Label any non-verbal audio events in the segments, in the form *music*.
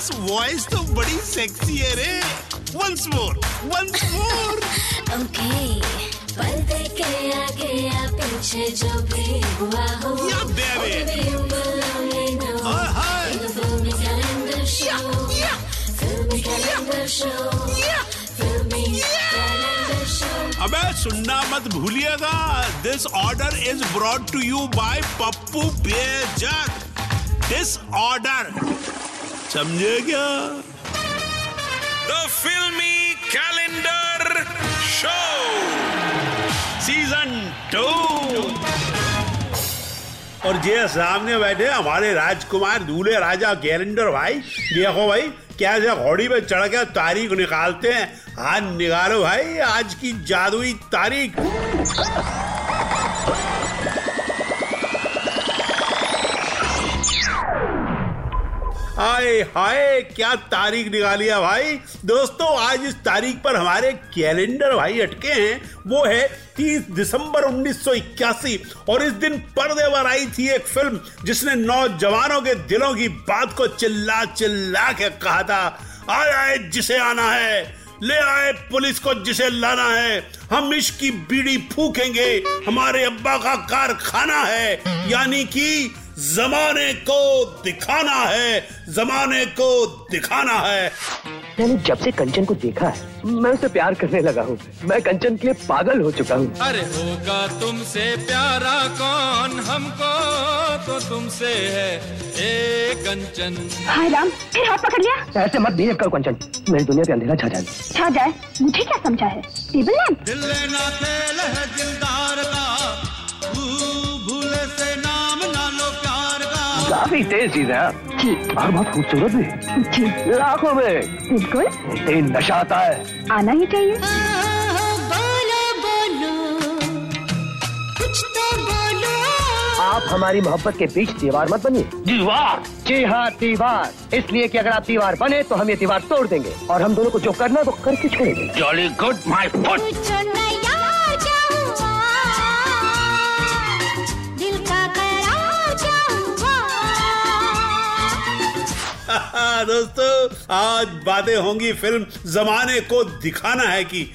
Girls voice तो बड़ी sexy है रे। Once more once more okay पर्दे के आगे या पीछे जो भी हुआ हो। हाय। calendar show. अबे सुनना मत भूलिएगा। This order is brought to you by Pappu Bejak this order समझे क्या? The filmy calendar show season two और ये सामने बैठे हमारे राजकुमार दूल्हे राजा कैलेंडर भाई देखो भाई क्या जो घोड़ी पे चढ़ के तारीख निकालते हैं। हाथ निकालो भाई आज की जादुई तारीख। हाय हाय, क्या तारीख निकाली है भाई? दोस्तों, आज इस तारीख पर हमारे कैलेंडर भाई अटके हैं। वो है 30 दिसंबर 1981 और इस दिन पर्दे पर आई थी एक फ़िल्म जिसने नौजवानों के दिलों की बात को चिल्ला चिल्ला के कहा था। आए आए, जिसे आना है। ले आए, पुलिस को जिसे लाना है। हम इश्क की बीड़ी फूकेंगे। हमारे अब्बा का कारखाना है। यानी कि जमाने को दिखाना है जमाने को दिखाना है। मैंने जब से कंचन को देखा है मैं उसे प्यार करने लगा हूँ। मैं कंचन के लिए पागल हो चुका हूँ। अरे होगा तुमसे प्यारा कौन? हमको तो तुमसे है ए कंचन। हाय राम फिर हाथ पकड़ लिया? ऐसे मत बिहेव करो कंचन। मेरी दुनिया पे अंधेरा छा जाए छा जाए? मुझे क्या समझा है? टेबल लैंप दिल ना तेल काफ़ी तेज चीज़ है। आप। जी। और बहुत खूबसूरत भी जी। लाखों में। बिल्कुल। तीन नशा आता है। आना ही चाहिए। बोलो बोलो कुछ तो बोलो आप हमारी मोहब्बत के बीच दीवार मत बनिए। दीवार? जी हाँ दीवार। इसलिए कि अगर आप दीवार बने तो हम ये दीवार तोड़ देंगे। और हम दोनों को जो करना है वो करके छोड़ेंगे जॉली गुड माई फुट *laughs* दोस्तों आज बातें होंगी फ़िल्म जमाने को दिखाना है कि।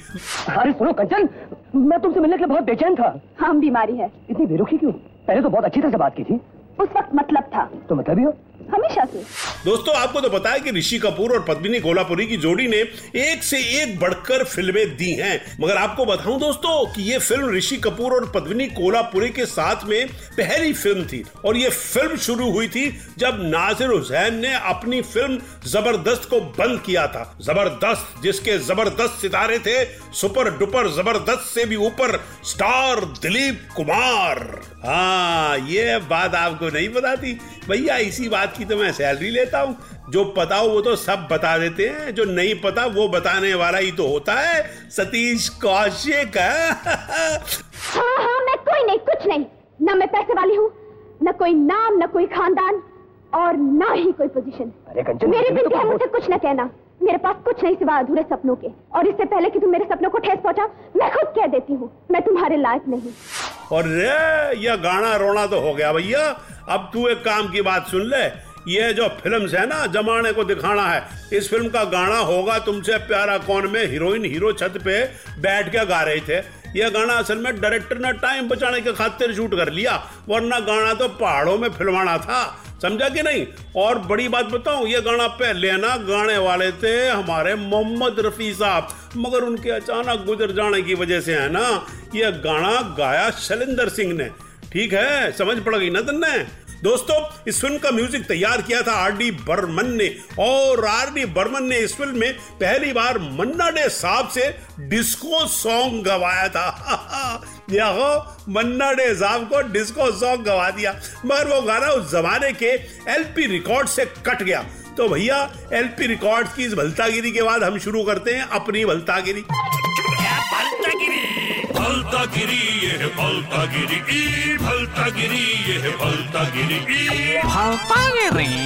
अरे सुनो कंचन मैं तुमसे मिलने के लिए बहुत बेचैन था। हम बीमारी है। इतनी बेरुखी क्यों? पहले तो बहुत अच्छी तरह से बात की थी। उस वक्त मतलब था। तो मतलब ही हो। हमेशा से। दोस्तों, आपको तो पता है कि ऋषि कपूर और पद्मिनी कोलापुरी की जोड़ी ने एक से एक बढ़कर फ़िल्में दी हैं। मगर आपको बताऊँ दोस्तों कि ये फ़िल्म ऋषि कपूर और पद्मिनी कोलापुरी के साथ में पहली फ़िल्म थी और ये फ़िल्म शुरू हुई थी जब नासिर हुसैन ने अपनी फ़िल्म ज़बरदस्त को बंद किया था। ज़बरदस्त, जिसके ज़बरदस्त सितारे थे, सुपर डुपर ज़बरदस्त से भी ऊपर स्टार दिलीप कुमार। हाँ ये बात आपको नहीं थी? भैया इसी बात की तो मैं सैलरी लेता हूँ। जो पता हो वो तो सब बता देते हैं। जो नहीं पता वो बताने वाला ही तो होता है। सतीश कौशिक। हाँ हाँ मैं कोई नहीं कुछ नहीं। न मैं पैसे वाली हूँ न कोई नाम न कोई खानदान और ना ही कोई पोजीशन अरे कंचन मेरी तुम्हें तो है बहुत- कुछ न कहना। मेरे पास कुछ नहीं सिवा अधूरे सपनों के। और इससे पहले कि तुम मेरे सपनों को ठेस पहुँचा मैं खुद कह देती हूँ मैं तुम्हारे लायक नहीं और रे यह गाना रोना तो हो गया भैया। अब तू एक काम की बात सुन ले। ये जो फ़िल्म है ना, जमाने को दिखाना है। इस फ़िल्म का गाना होगा तुमसे, प्यारा कौन में? हीरोइन हीरो छत पे बैठ के गा रहे थे। यह गाना असल में डायरेक्टर ने टाइम बचाने के खातिर शूट कर लिया, वरना गाना तो पहाड़ों में फिल्माना था। समझा कि नहीं? और बड़ी बात बताऊँ, ये गाना पहले ना गाने वाले थे हमारे मोहम्मद रफी साहब, मगर उनके अचानक गुजर जाने की वजह से है ना, ये गाना गाया शैलेंद्र सिंह ने। ठीक है, समझ पड़ गई ना तन्ने? दोस्तों, इस फ़िल्म का म्यूज़िक तैयार किया था आर डी बर्मन ने और आर डी बर्मन ने इस फ़िल्म में पहली बार मन्ना डे साहब से डिस्को सॉन्ग गवाया था। *laughs* यहो मन्ना डे साहब को डिस्को सॉन्ग गवा दिया। मगर वो गाना उस जमाने के एलपी रिकॉर्ड से कट गया। तो भैया एलपी रिकॉर्ड्स की इस भलतागिरी के बाद हम शुरू करते हैं अपनी भलतागिरी। भलता गिरी ये भलता गिरी ई भलता गिरी ये है भलता गिरी ई। भलता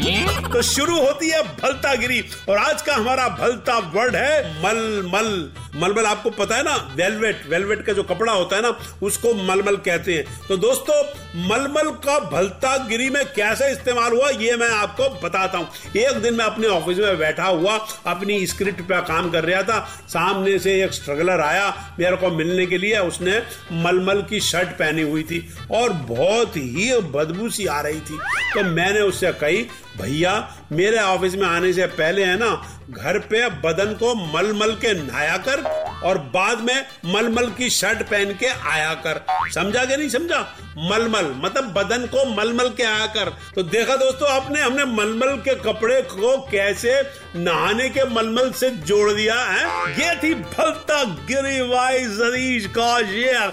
गिरी तो शुरू होती है भलता गिरी और आज का हमारा भलता वर्ड है मलमल। मलमल, आपको पता है ना वेलवेट वेलवेट का जो कपड़ा होता है ना, उसको मलमल कहते हैं। तो दोस्तों, मलमल का भलता गिरी में कैसे इस्तेमाल हुआ, ये मैं आपको बताता हूँ। एक दिन मैं अपने ऑफ़िस में बैठा हुआ, अपनी स्क्रिप्ट पे काम कर रहा था। सामने से एक स्ट्रगलर आया मेरे को मिलने के लिए। उसने मलमल की शर्ट पहनी हुई थी और बहुत ही बदबू सी आ रही थी। तो मैंने उससे कही, भैया, मेरे ऑफ़िस में आने से पहले है ना घर पे बदन को मलमल के नहाया कर और बाद में मलमल की शर्ट पहन के आया कर। समझा के नहीं समझा? मलमल मतलब बदन को मलमल के आया कर। तो देखा दोस्तों, आपने, हमने मलमल के कपड़े को कैसे नहाने के मलमल से जोड़ दिया, है? ये थी भलता गिरी वाई जरीश का ये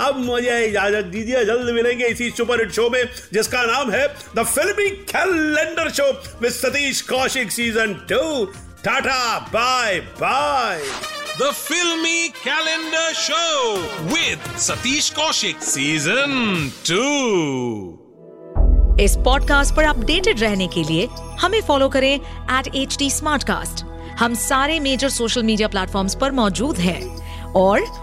अब मुझे इजाज़त दीजिए जल्द मिलेंगे इसी सुपर हिट शो में जिसका नाम है the filmy calendar show with Satish Kaushik season two ta-ta bye bye the filmy calendar show with Satish Kaushik Season 2. इस पॉडकास्ट पर अपडेटेड रहने के लिए हमें फॉलो करें एट एच डी हम सारे मेजर सोशल मीडिया प्लेटफॉर्म्स पर मौजूद हैं। और